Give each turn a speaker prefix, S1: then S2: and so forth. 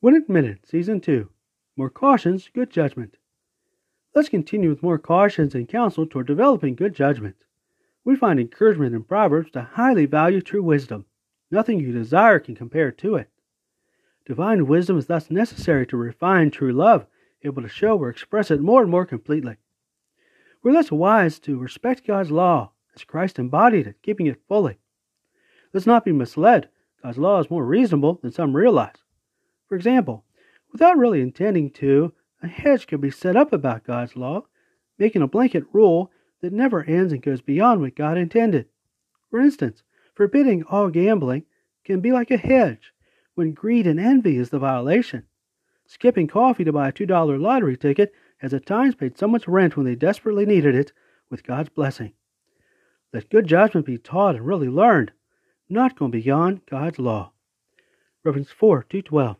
S1: When Admitted, Season 2 More Cautions, Good Judgment. Let's continue with more cautions and counsel toward developing good judgment. We find encouragement in Proverbs to highly value true wisdom. Nothing you desire can compare to it. Divine wisdom is thus necessary to refine true love, able to show or express it more and more completely. We're thus wise to respect God's law as Christ embodied it, keeping it fully. Let's not be misled. God's law is more reasonable than some realize. For example, without really intending to, a hedge can be set up about God's law, making a blanket rule that never ends and goes beyond what God intended. For instance, forbidding all gambling can be like a hedge when greed and envy is the violation. Skipping coffee to buy a $2 lottery ticket has at times paid so much rent when they desperately needed it with God's blessing. Let good judgment be taught and really learned, not going beyond God's law. Reference 4 212.